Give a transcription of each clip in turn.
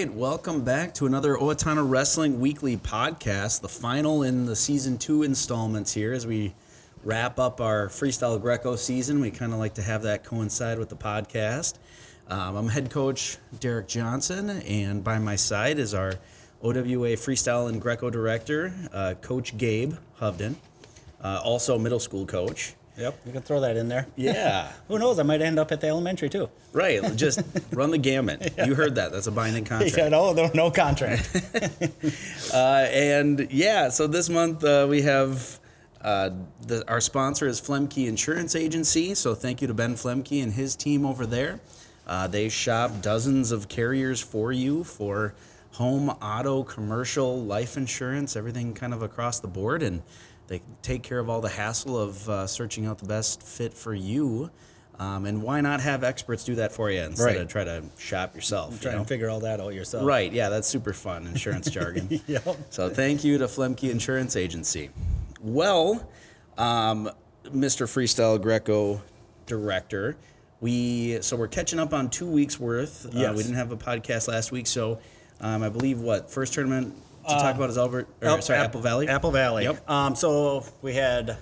right, welcome back to another Owatonna Wrestling Weekly podcast, the final in the season two installments here as we wrap up our freestyle Greco season. We kind of like to have that coincide with the podcast. Um, I'm head coach Derek Johnson, and by my side is our OWA freestyle and Greco director, uh, Coach Gabe Hovden, uh, also middle school coach. Yep, you can throw that in there. Yeah. Who knows? I might end up at the elementary too. Right, just run the gamut. You heard that. That's a binding contract. Yeah, no, no, no contract. Uh, and yeah, so this month uh, we have uh, the, our sponsor is Flemke Insurance Agency. So thank you to Ben Flemke and his team over there. Uh, they shop dozens of carriers for you for home, auto, commercial, life insurance, everything kind of across the board, and they take care of all the hassle of uh, searching out the best fit for you. Um, and why not have experts do that for you instead Right. of try to shop yourself? you Try know? and figure all that out yourself. Right, yeah, that's super fun, insurance jargon. Yep. So thank you to Flemke Insurance Agency. Well, um, Mr. Freestyle Greco director, we so we're catching up on two weeks worth. Uh, we didn't have a podcast last week, so um, I believe what first tournament to talk about is Albert. Or, sorry, Apple Valley. Apple Valley. Yep. Um, so we had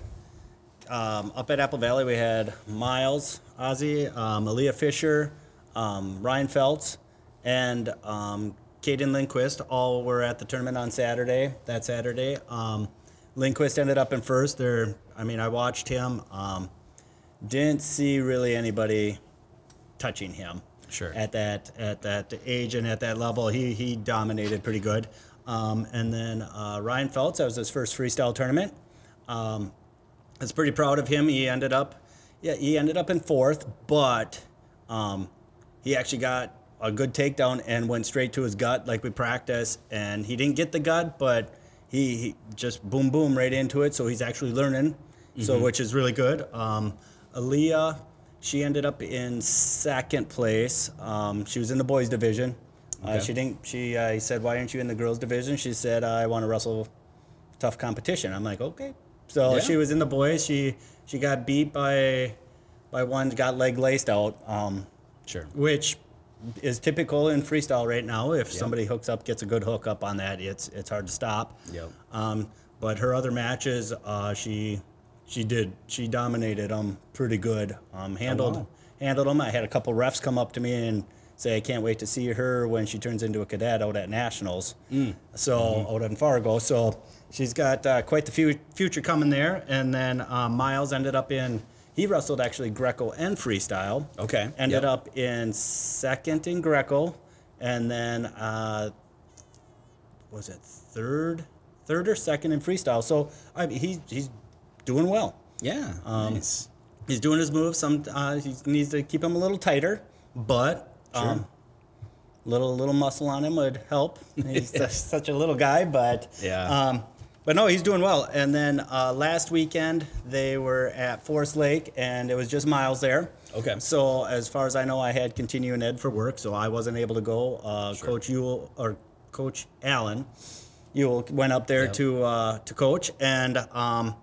um, up at Apple Valley, we had Miles, Ozzy, um, Aaliyah Fisher, um, Ryan Feltz, and um, Caden Lindquist. All were at the tournament on Saturday. That Saturday, um, Lindquist ended up in first. There, I mean, I watched him. Um, didn't see really anybody touching him. Sure. At that at that age and at that level, he he dominated pretty good. Um, and then uh, Ryan Feltz, that was his first freestyle tournament. Um, I was pretty proud of him. He ended up, yeah, he ended up in fourth, but um, he actually got a good takedown and went straight to his gut like we practice. And he didn't get the gut, but he, he just boom boom right into it. So he's actually learning, so which is really good. Um, Aaliyah, she ended up in second place. Um, she was in the boys division. Uh, she didn't. She uh, said, "Why aren't you in the girls division?" She said, "I want to wrestle tough competition." I'm like, "Okay." So Yeah. she was in the boys. She she got beat by by one, got leg laced out, um, Sure. which is typical in freestyle right now. If somebody hooks up, gets a good hook up on that, it's it's hard to stop. Yep. Um, but her other matches, uh, she she did she dominated them pretty good. Um, handled wow. handled them. I had a couple refs come up to me and say, "I can't wait to see her when she turns into a cadet out at nationals." So out in Fargo. So she's got uh, quite the fu- future coming there. And then um, Miles ended up in. He wrestled actually Greco and freestyle. Okay, Ended yep. up in second in Greco, and then uh, was it third, third or second in freestyle. So I mean, he's he's doing well. Yeah. Um, nice. He's doing his moves. Some uh, he needs to keep him a little tighter, but um, little little muscle on him would help. He's such, a little guy, but Yeah. Um, but no, he's doing well. And then uh, last weekend they were at Forest Lake, and it was just Miles there. Okay. So as far as I know, I had continuing ed for work, so I wasn't able to go. Uh, Coach Ewell or Coach Allen, Ewell went up there Yep. to uh, to coach, and um,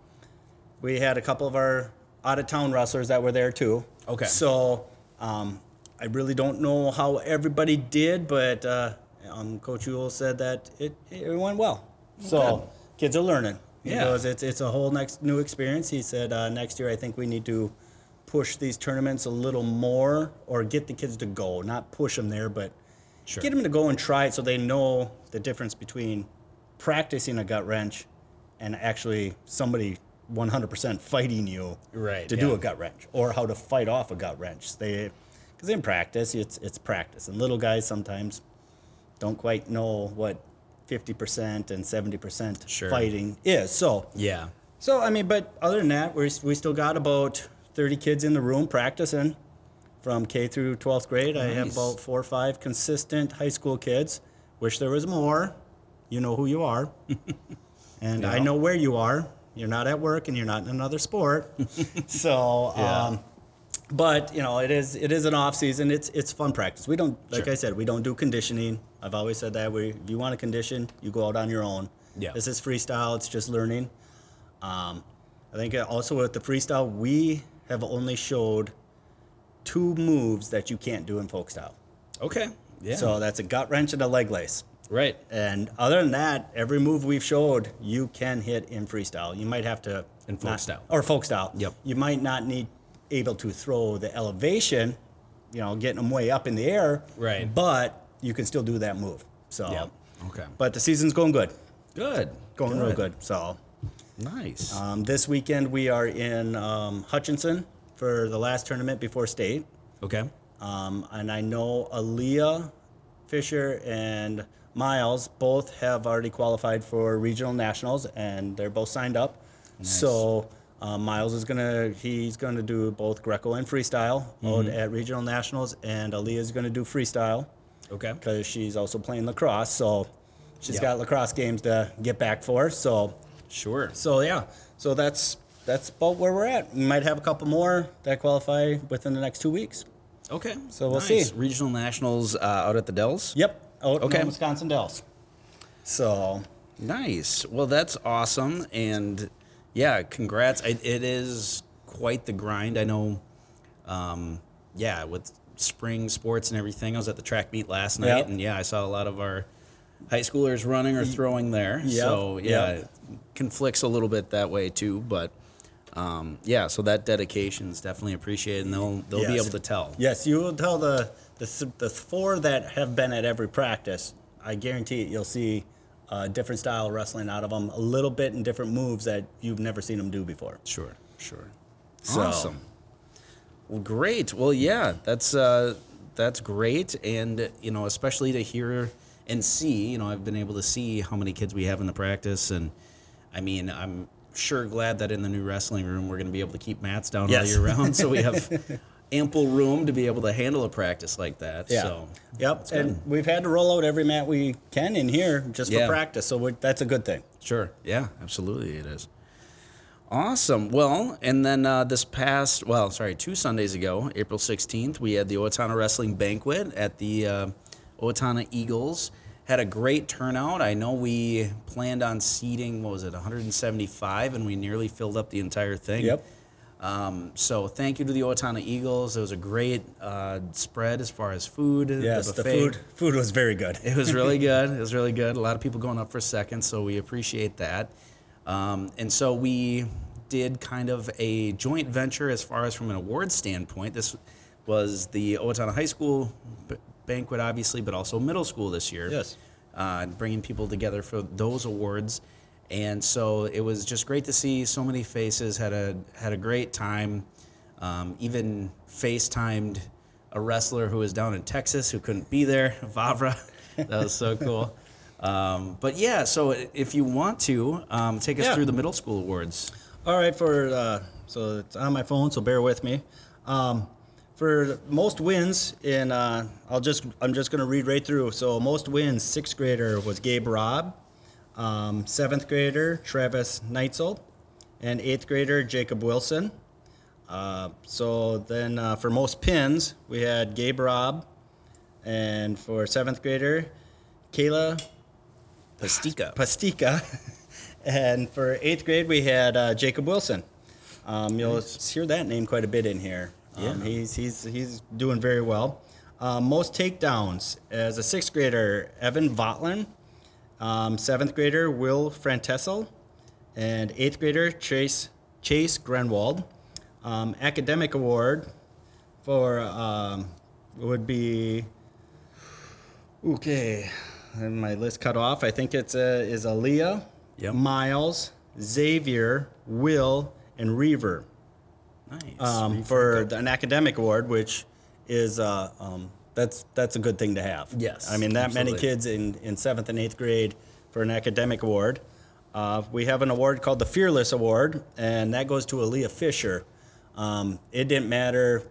we had a couple of our out of town wrestlers that were there too. Okay. So um, I really don't know how everybody did, but uh, um, Coach Ewell said that it, it went well. So kids are learning. He Yeah. goes, it's it's a whole next new experience. He said uh, next year I think we need to push these tournaments a little more, or get the kids to go, not push them there, but Sure. get them to go and try it so they know the difference between practicing a gut wrench and actually somebody 100% fighting you Right, to do a gut wrench or how to fight off a gut wrench. They because in practice it's it's practice and little guys sometimes don't quite know what 50% and 70% Sure. fighting is. So Yeah. so I mean, but other than that, we we still got about thirty kids in the room practicing from K through twelfth grade. I have about four or five consistent high school kids. Wish there was more. You know who you are, and I know where you are. You're not at work, and you're not in another sport. so. Yeah. Um, but you know, it is it is an off season. It's it's fun practice. We don't like Sure. I said, we don't do conditioning. I've always said that. We if you want to condition, you go out on your own. Yeah. This is freestyle. It's just learning. Um, I think also with the freestyle, we have only showed two moves that you can't do in folk style. Okay. Yeah. So that's a gut wrench and a leg lace. Right. And other than that, every move we've showed, you can hit in freestyle. You might have to In folk not- style. or folk style. Yep. You might not need able to throw the elevation, you know, getting them way up in the air. Right. But you can still do that move. So. Yep. Okay. But the season's going good. Good. Going real good. So. Nice. Um, this weekend we are in um, Hutchinson for the last tournament before state. okay. Um, and I know Aaliyah Fisher and Miles both have already qualified for regional nationals, and they're both signed up. Nice. So uh, Miles is gonna he's gonna do both Greco and freestyle out at regional nationals, and Aaliyah is gonna do freestyle Okay. because she's also playing lacrosse. So she's Yep. got lacrosse games to get back for. So Sure. so yeah, so that's that's about where we're at. We might have a couple more that qualify within the next two weeks. Okay. So we'll Nice. see. Regional nationals uh, out at the Dells. Yep. Out Okay. in Wisconsin Dells. So Nice. Well, that's awesome. And yeah, congrats. I, it is quite the grind. I know, um, yeah, with spring sports and everything. I was at the track meet last night, Yep. and yeah, I saw a lot of our high schoolers running or throwing there. Yep, So yeah, yep. it conflicts a little bit that way too. But um, yeah, so that dedication is definitely appreciated, and they'll they'll be able to tell. yes, you will tell the the the four that have been at every practice. I guarantee it, you'll see a different style of wrestling out of them, a little bit in different moves that you've never seen them do before. Sure, sure. So- Awesome. Well, great. Well, yeah, that's uh, that's great, and you know, especially to hear and see. You know, I've been able to see how many kids we have in the practice, and I mean, I'm sure glad that in the new wrestling room we're going to be able to keep mats down Yes. all year round, so we have ample room to be able to handle a practice like that. Yeah. So, Yep. good. And we've had to roll out every mat we can in here just Yeah. for practice, so that's a good thing. Sure. Yeah, absolutely, it is. Awesome. Well, and then uh, this past, well, sorry, two Sundays ago, April 16th, we had the Owatonna Wrestling Banquet at the uh, Owatonna Eagles. Had a great turnout. I know we planned on seating, what was it, 175, and we nearly filled up the entire thing. Yep. Um, so thank you to the Owatonna Eagles. It was a great uh, spread as far as food. Yes, the, buffet. food food was very good. It was really good. It was really good. A lot of people going up for second, so we appreciate that. Um, and so we did kind of a joint venture as far as from an award standpoint. This was the Owatonna High School b- banquet, obviously, but also middle school this year. Yes. Uh, bringing people together for those awards. And so it was just great to see so many faces. Had a had a great time. Um, even FaceTimed a wrestler who was down in Texas who couldn't be there, Vavra. that was so cool. Um, but yeah, so if you want to um, take us Yeah. through the middle school awards. All right, for uh, so it's on my phone, so bear with me. Um, for most wins in, uh, I'll just I'm just gonna read right through. So most wins, sixth grader was Gabe Robb, um, seventh grader Travis Neitzel, and eighth grader Jacob Wilson. Uh, so then uh, for most pins, we had Gabe Robb, and for seventh grader, Kayla Pastika. Pastika. and for eighth grade, we had uh, Jacob Wilson. Um, you'll hear that name quite a bit in here. Um, Yeah. he's, he's, he's doing very well. Um, most takedowns as a sixth grader, Evan Votlin. Um, seventh grader, Will Frantessel. And eighth grader, Chase, Chase Grunwald. Um, academic award for um, would be Okay, and my list cut off. I think it's uh, is Aaliyah, Yep. Miles, Xavier, Will, and Reaver Nice. um, for the- an academic award, which is uh, um, that's that's a good thing to have. Yes, I mean that many kids in, in seventh and eighth grade for an academic award. Uh, we have an award called the Fearless Award, and that goes to Aaliyah Fisher. Um, it didn't matter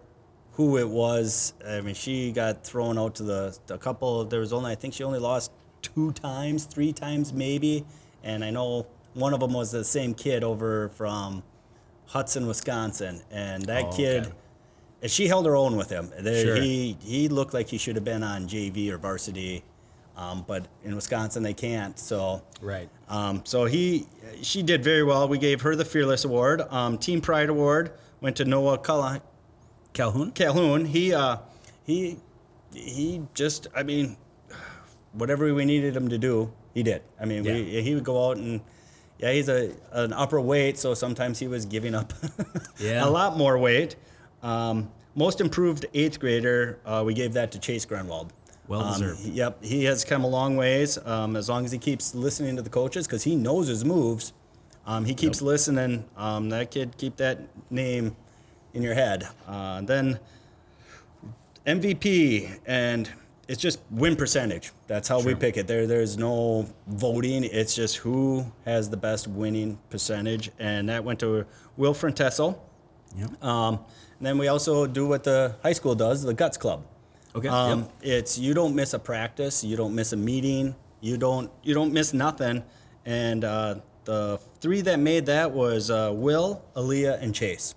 who it was. I mean, she got thrown out to the a couple. There was only I think she only lost two times, three times maybe, and I know one of them was the same kid over from Hudson, Wisconsin, and that Oh, kid. okay. And she held her own with him. There, Sure. He he looked like he should have been on JV or varsity, um, but in Wisconsin they can't. So right. um, so he, she did very well. We gave her the Fearless Award. Um, Team Pride Award went to Noah Calhoun? Calhoun. He, uh, he, he just, I mean, whatever we needed him to do, he did. I mean, we, he would go out and, yeah, he's a an upper weight, so sometimes he was giving up Yeah. a lot more weight. Um, most improved eighth grader, uh, we gave that to Chase Grunwald. Well Um, deserved. he- yep, he has come a long ways. Um, as long as he keeps listening to the coaches, because he knows his moves. Um, he keeps listening. Um, that kid, keep that name in your head. Uh, then MVP, and it's just win percentage. That's how we pick it. There, there's no voting. It's just who has the best winning percentage, and that went to Will Frantessel. Yep. And then we also do what the high school does, the Guts Club. Okay, Um, yep. It's you don't miss a practice, you don't miss a meeting, you don't you don't miss nothing. And uh, the three that made that was uh, Will, Aaliyah, and Chase.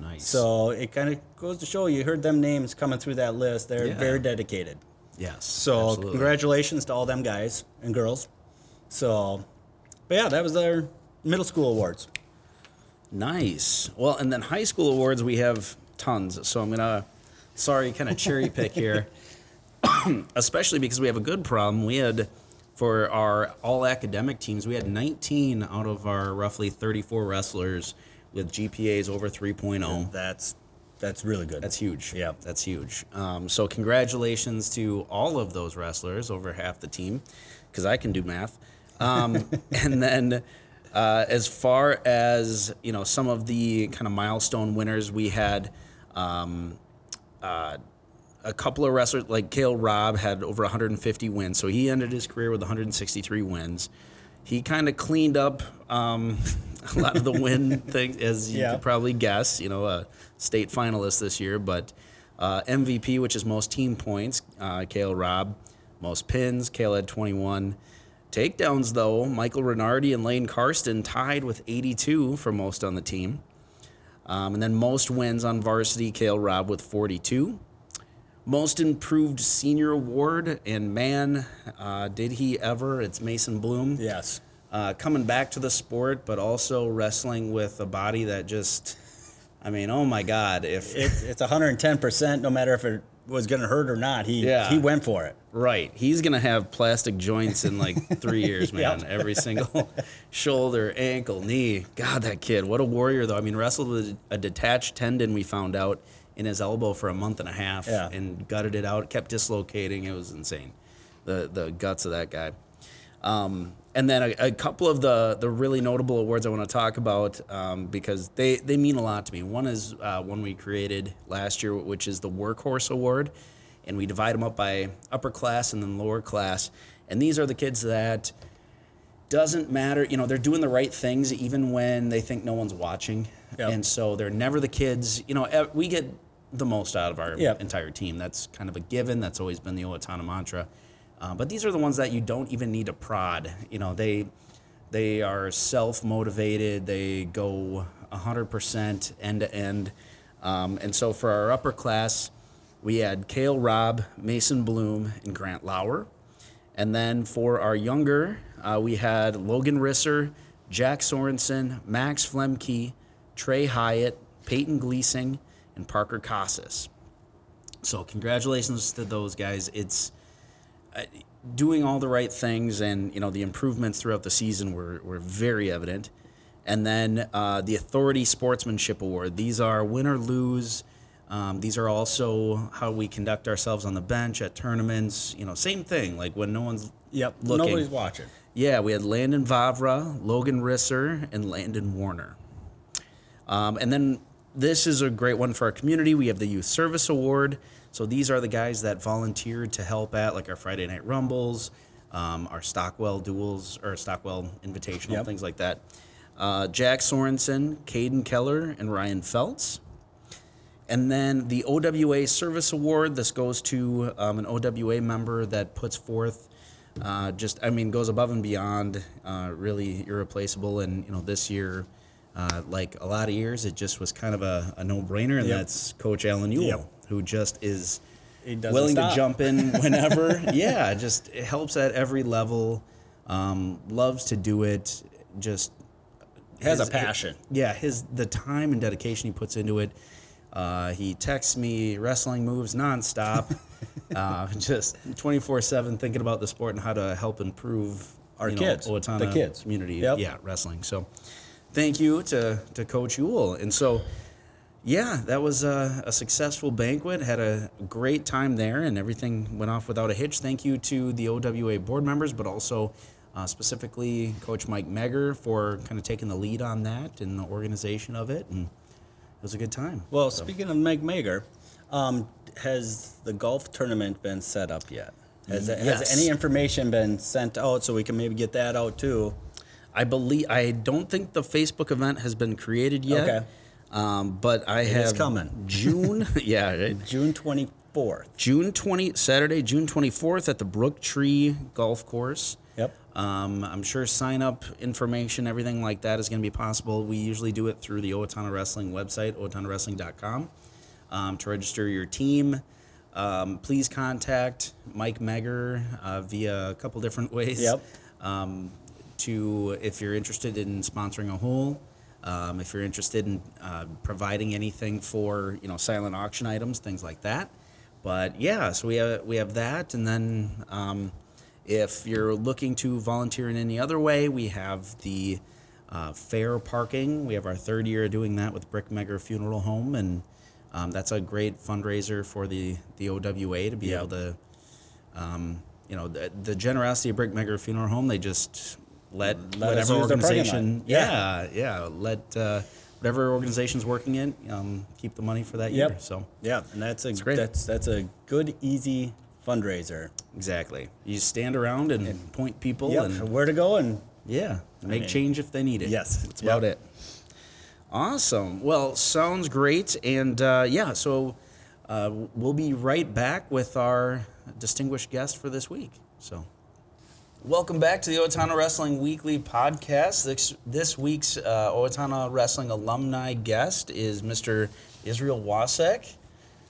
Nice. So it kind of goes to show you heard them names coming through that list. They're Yeah. very dedicated. yes. So absolutely. congratulations to all them guys and girls. So, but yeah, that was their middle school awards. Nice. Well, and then high school awards we have tons. So I'm gonna, sorry, kind of cherry pick here, especially because we have a good problem. We had for our all academic teams, we had 19 out of our roughly 34 wrestlers with GPAs over 3.0. That's that's really good. That's huge. Yeah. That's huge. Um, so congratulations to all of those wrestlers, over half the team, because I can do math. Um, and then, uh, as far as you know, some of the kind of milestone winners, we had um, uh, a couple of wrestlers like Kale Robb had over 150 wins, so he ended his career with 163 wins. He kind of cleaned up um, a lot of the win things, as you Yeah. could probably guess. You know, a state finalist this year, but uh, MVP, which is most team points, uh, Kale Robb, most pins. Kale had 21. Takedowns, though, Michael Renardi and Lane Karsten tied with 82 for most on the team. Um, and then most wins on varsity, Kale Robb with 42. Most improved senior award, and man, uh, did he ever! It's Mason Bloom. yes. Uh, coming back to the sport, but also wrestling with a body that just, I mean, oh my God, if It's it's 110 percent, no matter if it was going to hurt or not. He Yeah. he went for it. Right. He's going to have plastic joints in like three years, man. Yep. Every single shoulder, ankle, knee. God, that kid. What a warrior, though. I mean, wrestled with a detached tendon, we found out, in his elbow for a month and a half Yeah. and gutted it out, kept dislocating. It was insane. The, the guts of that guy. Um, and then a, a couple of the, the really notable awards I want to talk about um, because they, they mean a lot to me. One is uh, one we created last year, which is the Workhorse Award. And we divide them up by upper class and then lower class. And these are the kids that doesn't matter, you know, they're doing the right things even when they think no one's watching. Yep. And so they're never the kids, you know, we get the most out of our Yep. entire team. That's kind of a given. That's always been the Owatonna mantra. Uh, but these are the ones that you don't even need to prod. You know, they they are self motivated. They go 100% end to end. Um, and so for our upper class, we had Kale Robb, Mason Bloom, and Grant Lauer. And then for our younger, uh, we had Logan Risser, Jack Sorensen, Max Flemke, Trey Hyatt, Peyton Gleasing, and Parker Casas. So congratulations to those guys. It's doing all the right things, and you know the improvements throughout the season were, were very evident. And then uh, the Authority Sportsmanship Award. These are win or lose. Um, these are also how we conduct ourselves on the bench at tournaments. You know, same thing. Like when no one's Yep. Looking. Nobody's watching. yeah, we had Landon Vavra, Logan Risser, and Landon Warner. Um, and then this is a great one for our community. We have the Youth Service Award. So these are the guys that volunteered to help at like our Friday Night Rumbles, um, our Stockwell duels or Stockwell Invitational, Yep. things like that. Uh, Jack Sorensen, Caden Keller, and Ryan Feltz. And then the OWA Service Award. This goes to um, an OWA member that puts forth uh, just, I mean, goes above and beyond, uh, really irreplaceable. And you know, this year, uh, like a lot of years, it just was kind of a, a no-brainer, and Yep. that's Coach Alan Ewell, Yep. Who just is willing stop. to jump in whenever. yeah, just it helps at every level. Um, loves to do it. Just Has a his- passion. yeah, his the time and dedication he puts into it. Uh, he texts me wrestling moves nonstop, uh, just 24 7 thinking about the sport and how to help improve Our you kids, the Owatonna kids. community. Yep. Yeah, wrestling. So thank you to, to Coach Ewell. And so, yeah, that was a, a successful banquet. Had a great time there, and everything went off without a hitch. Thank you to the OWA board members, but also uh, specifically Coach Mike Meger for kind of taking the lead on that and the organization of it. And it was a good time. Well, speaking of Mike Mager, um, has the golf tournament been set up yet? Has, Yes. has any information been sent out so we can maybe get that out too? I believe I don't think the Facebook event has been created yet. Okay. Um, but I is have coming. June. yeah, right. June 24th. June twenty Saturday, June twenty fourth at the Brook Tree Golf Course. Yep. Um, I'm sure sign up information, everything like that is going to be possible. We usually do it through the Owatonna Wrestling website, owatonnawrestling.com, um, to register your team. Um, please contact Mike Meger uh, via a couple different ways. Yep. Um, to if you're interested in sponsoring a hole, um, if you're interested in uh, providing anything for you know silent auction items, things like that. But yeah, so we have we have that, and then um, if you're looking to volunteer in any other way, we have the uh, fair parking. We have our third year doing that with Brick Meger Funeral Home, and um, that's a great fundraiser for the the OWA to be Yep. able to um, you know, the, the generosity of Brick Meger Funeral Home, they just let, Let whatever use their parking organization, lot. yeah, yeah, let uh, whatever organization's working in, um, keep the money for that year. So Yeah, and that's a great. that's that's a good easy fundraiser. exactly, you stand around and point people Yep. and Where to go and yeah, make mean, change if they need it. yes, that's about it. Awesome. Well, sounds great, and uh, yeah, so uh, we'll be right back with our distinguished guest for this week. So. Welcome back to the Owatonna Wrestling Weekly podcast. This, this week's uh, Owatonna Wrestling alumni guest is Mr. Israel Wacek.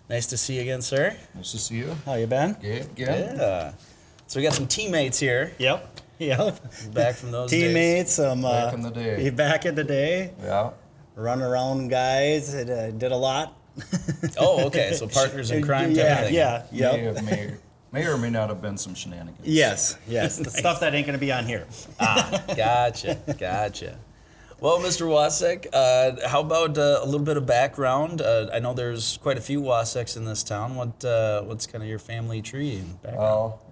Nice to see you again, sir. Nice to see you. how you been? Good, good. Yeah. So we got some teammates here, Yep. Yep. back from those days. Teammates, some uh, Back in the day. Back in the day, Yeah. run around guys. It, uh, did a lot. Oh, okay. So partners in crime. type yeah, of thing. yeah, May, yep. have, may, may or may not have been some shenanigans. Yes, yes. The stuff that ain't gonna be on here. Ah, gotcha, gotcha. Well, Mr. Wacek, uh, how about uh, a little bit of background? Uh, I know there's quite a few Waceks in this town. What uh, what's kind of your family tree and background? Well,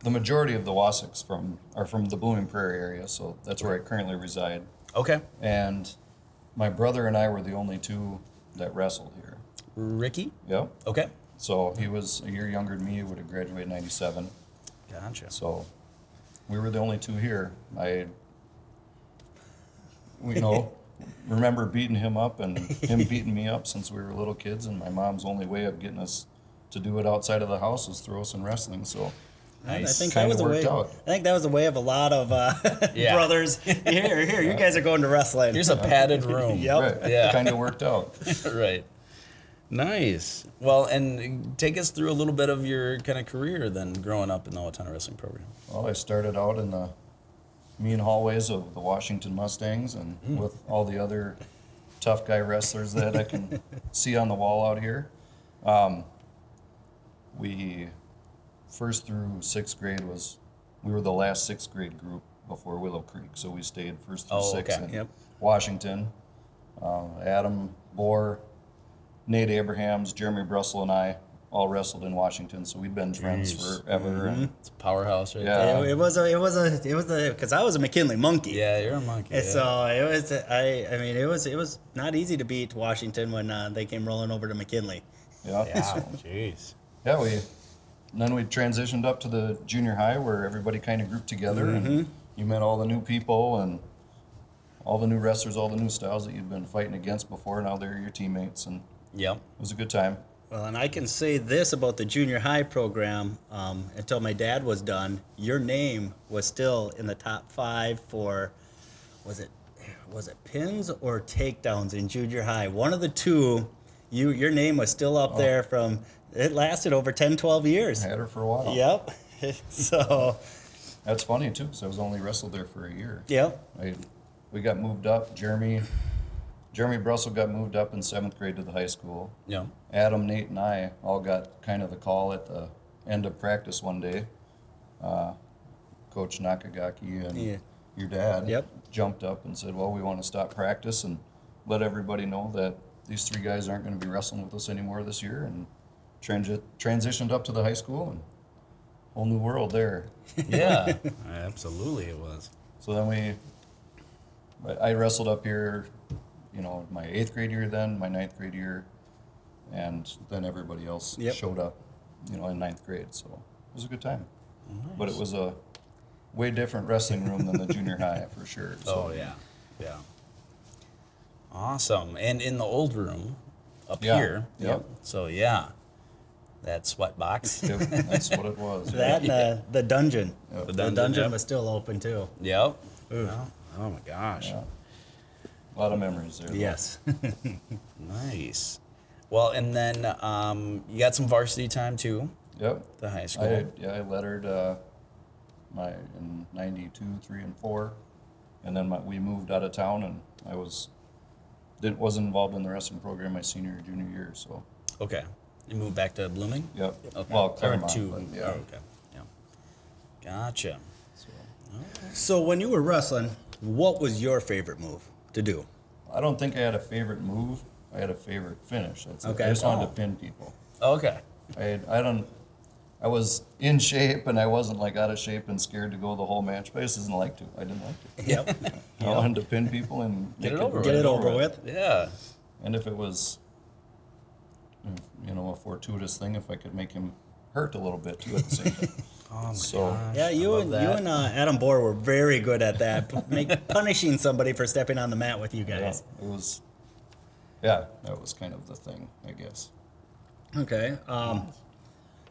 the majority of the Waceks from are from the Blooming Prairie area, so that's where I currently reside. okay, And my brother and I were the only two that wrestled here. Ricky. Yep. Okay, So he was a year younger than me. He Would have graduated in '97. gotcha. So we were the only two here. I, you know, remember beating him up and him beating me up since we were little kids. And my mom's only way of getting us to do it outside of the house was throw us in wrestling. So Nice. I think that Kinda was the way. out. I think that was the way of a lot of uh, Yeah. brothers. Here, here, you guys are going to wrestling. Here's a padded room. Yep. right, Yeah. kind of worked out. right. Nice. Well, and take us through a little bit of your kind of career then, growing up in the Owatonna Wrestling program. Well, I started out in the mean hallways of the Washington Mustangs and with all the other tough guy wrestlers that I can see on the wall out here. Um, we first through sixth grade was we were the last sixth grade group before Willow Creek, so we stayed first through Oh, sixth okay. in Yep. Washington. Uh, Adam Bohr, Nate Abrahams, Jeremy Brussel, and I all wrestled in Washington, so we'd been friends Jeez. forever. And It's a powerhouse right Yeah. there. It, it was a, it was a, it was a, because I was a McKinley monkey. Yeah, you're a monkey. And yeah. So it was, I, I mean, it was, it was not easy to beat Washington when uh, they came rolling over to McKinley. yeah, Yeah, jeez. Yeah, we and then we transitioned up to the junior high where everybody kind of grouped together Mm-hmm. and you met all the new people and all the new wrestlers, all the new styles that you'd been fighting against before. Now they're your teammates and Yep. it was a good time. Well, and I can say this about the junior high program. Um, until my dad was done, your name was still in the top five for, was it, was it pins or takedowns in junior high? One of the two. You, your name was still up there from. It lasted over 10, 12 years. I had her for a while. Yep. so, That's funny too, because I was only wrestled there for a year. yep. I, we got moved up. Jeremy, Jeremy Brussel got moved up in seventh grade to the high school. Yeah. Adam, Nate, and I all got kind of the call at the end of practice one day. Uh, Coach Nakagaki and Yeah. your dad Yep. jumped up and said, "Well, we want to stop practice and let everybody know that these three guys aren't going to be wrestling with us anymore this year." And transi- transitioned up to the high school and whole new world there. Yeah. Absolutely, it was. So then we, I I wrestled up here, you know, my eighth grade year then, my ninth grade year, and then everybody else Yep. showed up, you know, in ninth grade. So it was a good time. But it was a way different wrestling room than the junior high for sure. So Oh yeah, yeah. Awesome. And in the old room up Yeah, here. yep. So yeah, that sweat box. Yep, that's what it was. That and the, the dungeon. Yep. The The dungeon, dungeon, yep. was still open too. yep. Oh, oh my gosh. Yeah. A lot of memories there. though. Yes. Nice. Well, and then um, you got some varsity time too. Yep. The high school. I yeah I lettered uh, my in '92, three and four, and then my, we moved out of town, and I was didn't wasn't involved in the wrestling program my senior or junior year. So Okay. You moved back to Blooming. yep. Okay. Well, Or Claremont, to- yeah. oh, okay. Yeah. Gotcha. So, so when you were wrestling, what was your favorite move to do? I don't think I had a favorite move. I had a favorite finish. That's it. Okay. I just wanted Oh. to pin people. Oh, okay. I had, I don't. I was in shape and I wasn't like out of shape and scared to go the whole match, but I just didn't like to. I didn't like to. Yep. I wanted to pin people and Get it over Get it over with. Yeah. And if it was, you know, a fortuitous thing, if I could make him hurt a little bit too at the same time. Oh my So- gosh. Yeah, you and love you and uh, Adam Bohr were very good at that, make, punishing somebody for stepping on the mat with you yeah, guys. it was, yeah, that was kind of the thing, I guess. Okay. Um,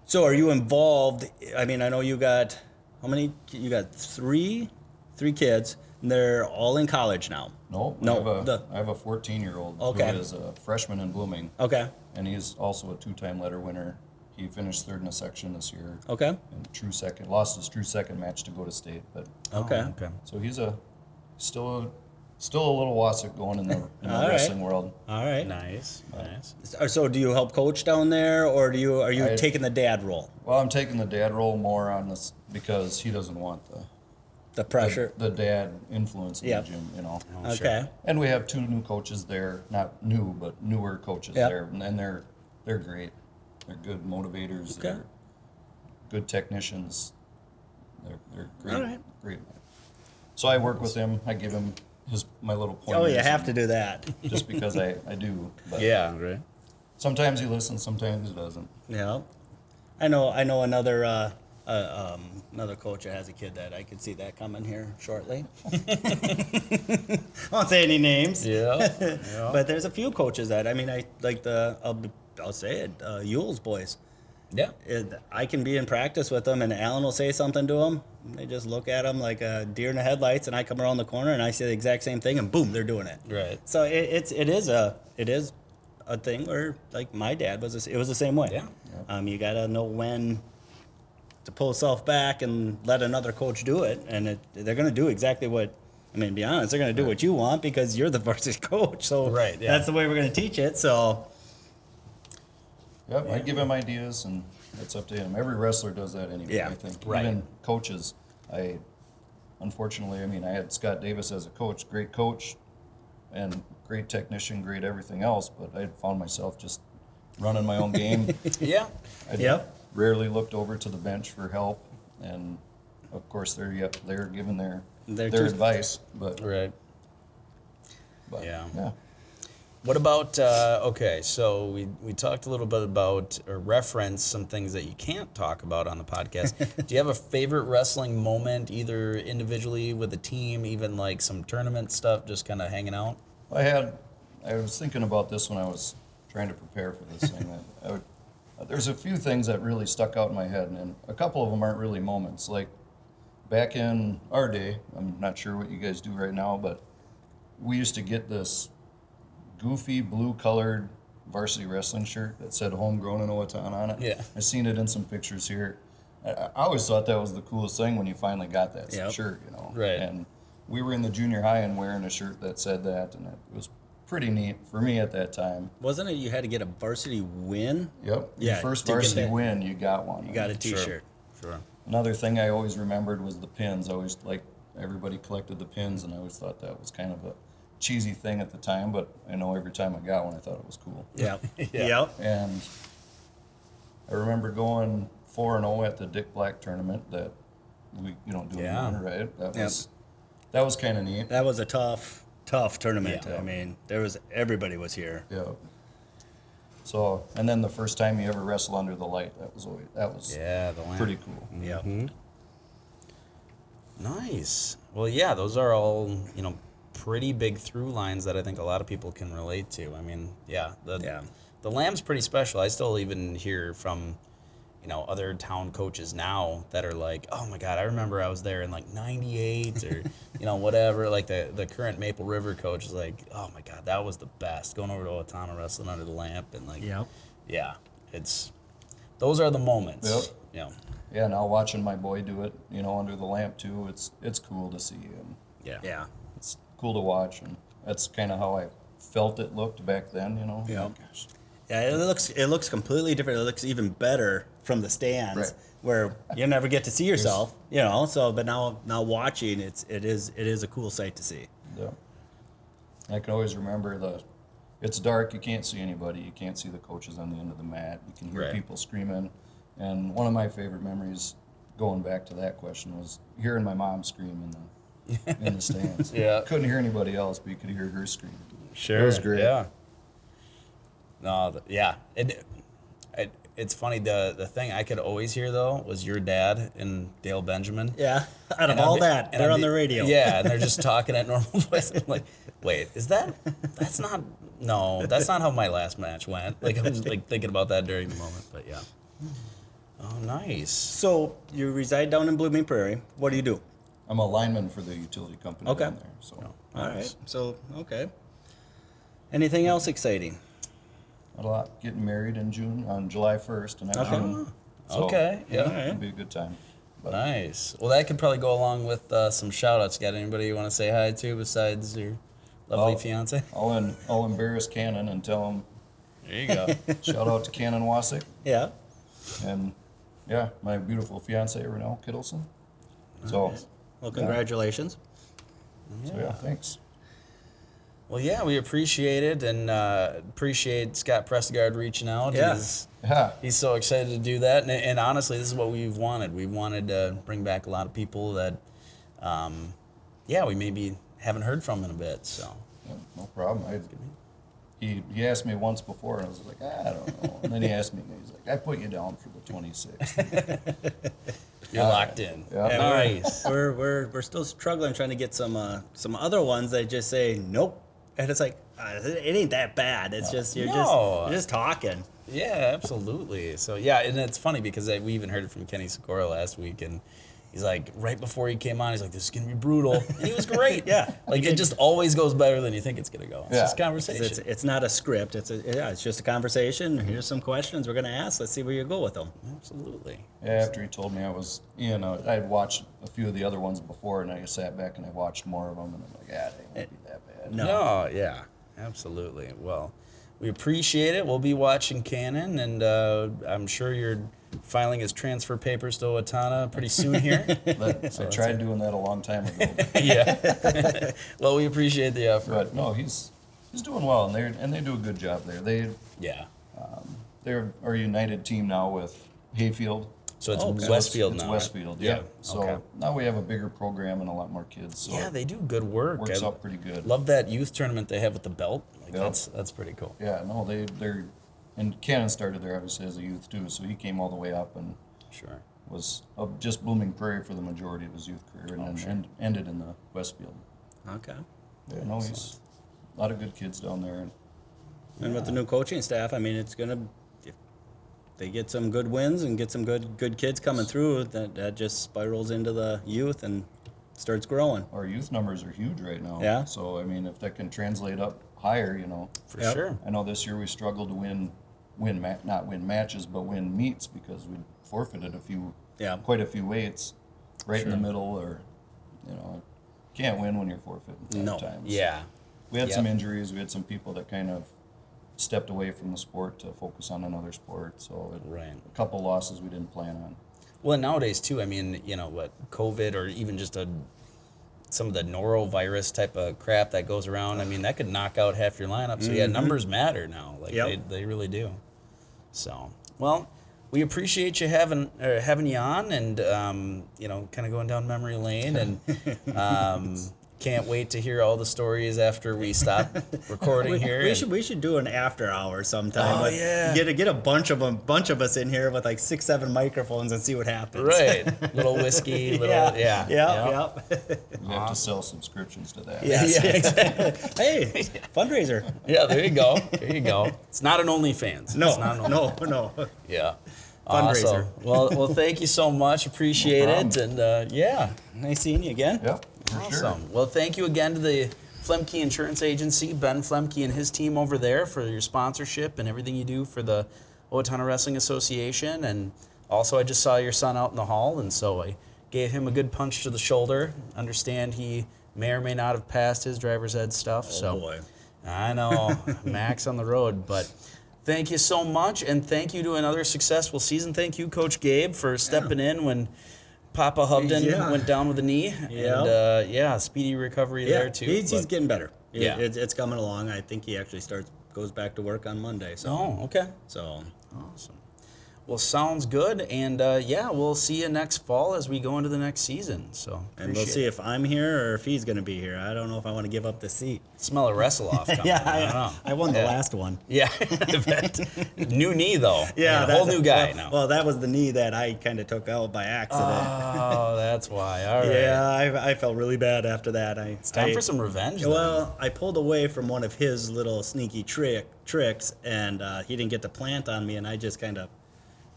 so are you involved? I mean, I know you got how many? You got three, three kids. And they're all in college now. No, No, I have a, the- I have a 14 year old Okay. who is a freshman in Blooming, Okay. and he's also a two time letter winner. He finished third in a section this year. Okay. And true second, lost his true second match to go to state, but oh, Okay. Oh, okay. so he's a still a still a little Wacek going in the, in the All right. wrestling world. All right. Nice. Nice. So- So do you help coach down there, or do you are you I- taking the dad role? Well, I'm taking the dad role more on this because he doesn't want the The pressure. the, the dad influence in Yep. the gym, you know. Oh, sure. okay. And we have two new coaches there, not new, but newer coaches Yep. there, and and they're they're great. They're good motivators. Okay. They're good technicians. They're they're great. All right. Great. So I work with him. I give him his my little pointers. Oh, you have to do that. just because I I do. But Yeah. Right. Sometimes he listens. Sometimes he doesn't. yeah. I know. I know another. Uh, uh, um, another coach that has a kid that I could see that coming here shortly. I won't say any names. Yeah. yeah. But there's a few coaches that I mean, I like the I'll, say it, uh, Ewell's boys. yeah. It, I can be in practice with them, and Alan will say something to them. They just look at them like a deer in the headlights, and I come around the corner and I say the exact same thing, and boom, they're doing it. Right. So it, it's it is a it is a thing where like my dad was s- it was the same way. Yeah. Um, you gotta know when to pull yourself back and let another coach do it, and it, they're gonna do exactly what. I mean, be honest, they're gonna do what you want because you're the varsity coach. So Right, yeah. that's the way we're gonna teach it. So Yep, I give him ideas, and it's up to him. Every wrestler does that anyway. Yeah, I think right. even coaches. I unfortunately, I mean, I had Scott Davis as a coach, great coach, and great technician, great everything else. But I found myself just running my own game. Yeah. I Yep. rarely looked over to the bench for help, and of course they're yep, they're giving their They're their advice. But, Right. but Yeah. yeah. What about uh, okay? So we we talked a little bit about or referenced some things that you can't talk about on the podcast. Do you have a favorite wrestling moment, either individually with a team, even like some tournament stuff, just kind of hanging out? I had, I was thinking about this when I was trying to prepare for this thing. I would, there's a few things that really stuck out in my head, and a couple of them aren't really moments. Like back in our day, I'm not sure what you guys do right now, but we used to get this goofy blue colored varsity wrestling shirt that said homegrown in Owatonna on it. Yeah. I've seen it in some pictures here. I, I always thought that was the coolest thing when you finally got that Yep. shirt, you know. Right. And we were in the junior high and wearing a shirt that said that, and it was pretty neat for me at that time. Wasn't it you had to get a varsity win? Yep. Yeah, Your first varsity that- win, you got one. You got a Sure. T-shirt. Sure. Another thing I always remembered was the pins. I always like everybody collected the pins, and I always thought that was kind of a cheesy thing at the time. But I know every time I got one, I thought it was cool. Yeah. Yeah. Yep. And I remember going four and zero at the Dick Black tournament that we you don't do Yeah. anymore, right? That Yep. was that was kind of neat. That was a tough, tough tournament. Yeah. I mean, there was everybody was here. Yeah. So and then the first time you ever wrestle under the light, that was always that was Yeah, the lamp. pretty cool. Yep. Mm-hmm. Nice. Well, yeah, those are all you know pretty big through lines that I think a lot of people can relate to. I mean, yeah, the Yeah. the lamb's pretty special. I still even hear from you know other town coaches now that are like, oh my god, I remember I was there in like '98 or you know whatever. Like the the current Maple River coach is like, oh my god, that was the best. Going over to Owatonna wrestling under the lamp and like, Yep. yeah, it's those are the moments. Yep. You know, Yeah, now watching my boy do it, you know, under the lamp too, it's it's cool to see and yeah, Yeah. It's cool to watch and that's kind of how I felt it looked back then, you know. Yeah. Gosh. Yeah, it looks it looks completely different. It looks even better from the stands Right. where you never get to see yourself, you know. So, but now now watching, it's it is it is a cool sight to see. Yeah. I can always remember the. It's dark. You can't see anybody. You can't see the coaches on the end of the mat. You can hear Right. people screaming. And one of my favorite memories, going back to that question, was hearing my mom scream in the in the stands. Yeah. Couldn't hear anybody else, but you could hear her scream. Sure. It was great. Yeah. No, th- yeah. It, it, it's funny. The the thing I could always hear though was your dad and Dale Benjamin. Yeah, out of And I'd all that, they're I'd on the radio. Yeah, and they're just talking at normal voice. I'm like, wait, is that? That's not. No, that's not how my last match went. Like I was like thinking about that during the moment, but yeah. Oh, nice. So you reside down in Blooming Prairie. What do you do? I'm a lineman for the utility company Okay. down there. So All right. So okay. Anything else exciting? Not a lot. Getting married in June on July 1st, and that's Okay. June. So Okay. Yeah. All right. It'll be a good time. But Nice. Well, that could probably go along with uh, some shout outs. Got anybody you want to say hi to besides your lovely Well- fiance? I'll, en- I'll embarrass Cannon and tell him There you go. shout out to Cannon Wacek Yeah. and yeah, my beautiful fiance Renelle Kittleson. So, Well, congratulations. so yeah, thanks. well, yeah, we appreciate it and uh, appreciate Scott Prestegard reaching out. Yeah. He's, Yeah, he's so excited to do that. And, and honestly, this is what we've wanted. We wanted to bring back a lot of people that, um, yeah, we maybe haven't heard from in a bit. So, yeah, no problem. I, he he asked me once before, and I was like, ah, I don't know. And then he asked me, and he's like, I put you down for the 26th. you're All locked right. in. Yeah. Yeah, Nice. We're we're we're still struggling trying to get some uh, some other ones that just say nope, and it's like uh, it ain't that bad. It's just you're No. just you're just talking. Yeah, absolutely. So yeah, and it's funny because I, we even heard it from Kenny Sikora last week, and he's like, right before he came on, he's like, "This is gonna be brutal," and he was great. Yeah. like it just always goes better than you think it's gonna go. It's Yeah. just 'Cause conversation. It's it's not a script. It's a yeah. It's just a conversation. Here's some questions we're gonna ask. Let's see where you go with them. absolutely. Yeah, after he told me I was, you know, I had watched a few of the other ones before, and I just sat back and I watched more of them, and I'm like, yeah, they won't be that bad. No. No, yeah, absolutely. Well, we appreciate it. We'll be watching Cannon, and uh, I'm sure you're filing his transfer papers to Owatonna pretty soon here. But I tried doing that a long time ago. yeah. well, we appreciate the effort. But no, he's he's doing well, and they are and they do a good job there. They Yeah. Um, they're our united team now with Hayfield. So it's Oh. So Westfield it's, now. It's right? Westfield, yeah. Yeah. So okay. now we have a bigger program and a lot more kids. So Yeah, they do good work. works I out pretty good. Love that youth tournament they have with the belt. Like Yep. that's that's pretty cool. Yeah, no, they they're and Cannon started there obviously as a youth too, so he came all the way up and Sure. was of just Blooming Prairie for the majority of his youth career, and oh, then end, ended in the Westfield. Okay. Yeah, no, he's a lot of good kids down there. And And with the uh, new coaching staff, I mean, it's gonna. If they get some good wins and get some good good kids coming through, that that just spirals into the youth and starts growing. our youth numbers are huge right now. Yeah. So I mean, if that can translate up higher, you know, For Yep. sure. I know this year we struggled to win, win ma- not win matches, but win meets because we forfeited a few, Yeah. quite a few weights, right in the middle, or you know, can't win when you're forfeiting five No. times. Yeah. we had some injuries. We had some people that kind of stepped away from the sport to focus on another sport. So it, Right. a couple losses we didn't plan on. Well, nowadays too. I mean, you know what, COVID or even just a some of the norovirus type of crap that goes around. I mean, that could knock out half your lineup. So yeah, mm-hmm. numbers matter now. Like Yep. they, they really do. So well, we appreciate you having uh, having you on, and um, you know, kind of going down memory lane, and um, can't wait to hear all the stories after we stop recording We, here. we should we should do an after hour sometime. Oh, yeah. Get a get a bunch of them, bunch of us in here with like six seven microphones and see what happens. Right, little whiskey, little yeah, yeah, yeah, yeah. We have to sell subscriptions to that. Yes, Yeah. exactly. hey, fundraiser. Yeah, there you go. There you go. It's not an OnlyFans. No, it's not an no, no. Yeah. Fundraiser. Awesome. Well, well, thank you so much. Appreciate No it. And uh, yeah, nice seeing you again. Yep, for sure. Awesome. Well, thank you again to the Flemke Insurance Agency, Ben Flemke and his team over there for your sponsorship and everything you do for the Owatonna Wrestling Association. And also, I just saw your son out in the hall, and so I gave him a good punch to the shoulder. Understand he may or may not have passed his driver's ed stuff. Oh, so Oh, boy. I know, Max on the road, but thank you so much, and thank you to another successful season. Thank you, Coach Gabe, for stepping in when Papa Hubden Yeah. went down with a knee, Yeah. and uh, yeah, speedy recovery Yeah, there too. he's, he's getting better. It- Yeah. it's, it's coming along. I think he actually starts goes back to work on Monday. So, oh, okay, so awesome. Well, sounds good, and uh, yeah, we'll see you next fall as we go into the next season. So, and we'll see it. if I'm here or if he's going to be here. I don't know if I want to give up the seat. smell a wrestle off. Yeah, I don't know. I, I won the Yeah. last one. Yeah, new knee though. Yeah, whole new guy well, now. Well, that was the knee that I kind of took out by accident. oh, that's why. All right. Yeah, I, I felt really bad after that. I, It's time I- for some revenge. then. Well, I pulled away from one of his little sneaky trick tricks, and uh, he didn't get to plant on me, and I just kind of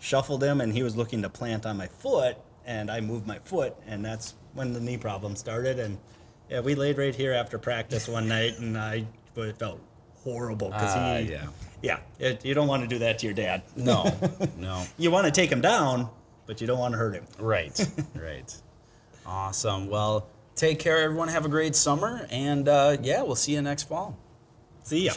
shuffled him, and he was looking to plant on my foot, and I moved my foot, and that's when the knee problem started. And yeah, we laid right here after practice one night, and I it felt horrible because Ah, he, yeah. yeah, it, you don't want to do that to your dad. No, no. You want to take him down, but you don't want to hurt him. Right, right. Awesome. Well, take care, everyone. Have a great summer. And uh, yeah, we'll see you next fall. See ya.